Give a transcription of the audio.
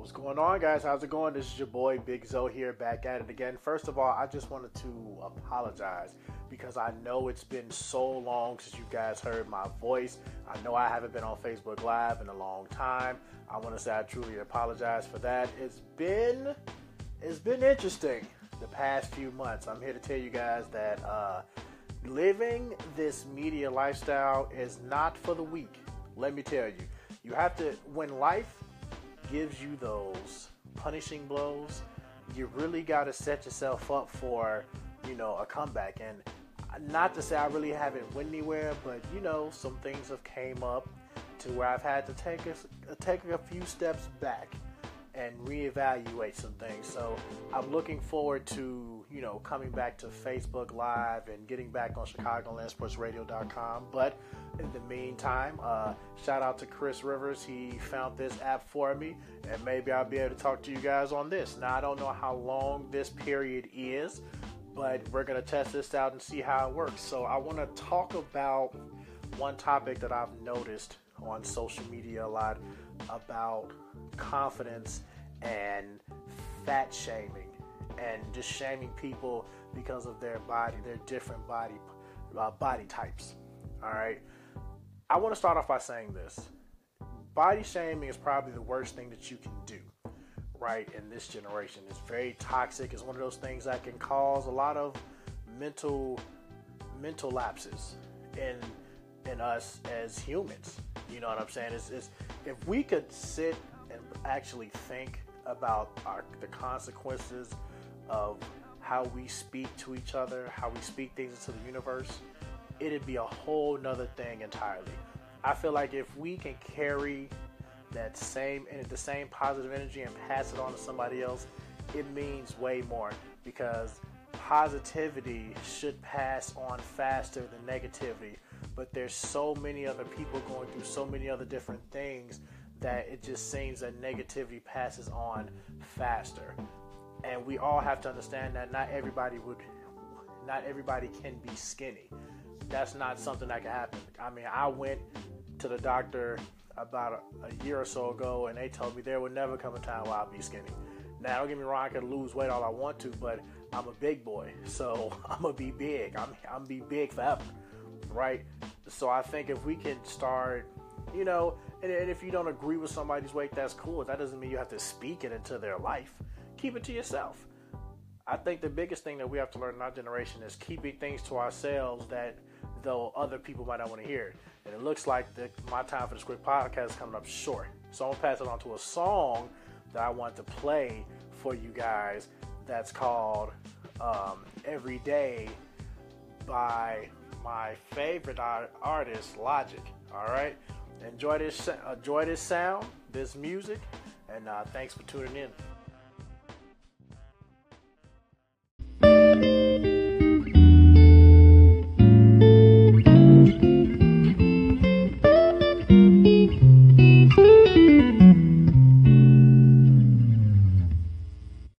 What's going on, guys? How's it going? This is your boy Big Zo here, back at it again. First of all, I just wanted to apologize because I know it's been so long since you guys heard my voice. I know I haven't been on Facebook Live in a long time. I want to say I truly apologize for that. It's been it's been interesting the past few months. I'm here to tell you guys that uh, living this media lifestyle is not for the weak. Let me tell you, you have to when life gives you those punishing blows, you really got to set yourself up for, you know, a comeback. And not to say I really haven't went anywhere, but you know, some things have came up to where I've had to take a, take a few steps back and reevaluate some things. So I'm looking forward to, you know, coming back to Facebook Live and getting back on ChicagolandSportsRadio.com. But in the meantime, uh, shout out to Chris Rivers. He found this app for me, and maybe I'll be able to talk to you guys on this. Now, I don't know how long this period is, but we're going to test this out and see how it works. So I want to talk about one topic that I've noticed on social media a lot about confidence and fat shaming and just shaming people because of their body, their different body uh, body types. All right. I want to start off by saying this. Body shaming is probably the worst thing that you can do, right, in this generation. It's very toxic. It's one of those things that can cause a lot of mental mental lapses in in us as humans. You know what I'm saying? It's if we could sit and actually think about our, the consequences of how we speak to each other, how we speak things into the universe, it'd be a whole nother thing entirely. I feel like if we can carry that same and the same positive energy and pass it on to somebody else, it means way more because positivity should pass on faster than negativity but there's so many other people going through so many other different things that it just seems that negativity passes on faster. And we all have to understand that not everybody would, not everybody can be skinny. That's not something that can happen. I mean, I went to the doctor about a, a year or so ago, and they told me there would never come a time where I'll be skinny. Now, don't get me wrong, I could lose weight all I want to, but I'm a big boy, so I'm gonna be big. I'm I'm be big forever, right? So I think if we can start, you know, and, and if you don't agree with somebody's weight, that's cool. That doesn't mean you have to speak it into their life. Keep it to yourself. I think the biggest thing that we have to learn in our generation is keeping things to ourselves that though other people might not want to hear. And it looks like the, my time for this quick podcast is coming up short. So I'm gonna pass it on to a song that I want to play for you guys. That's called um, "Every Day" by my favorite artist, Logic. All right, enjoy this, enjoy this sound, this music, and uh, thanks for tuning in.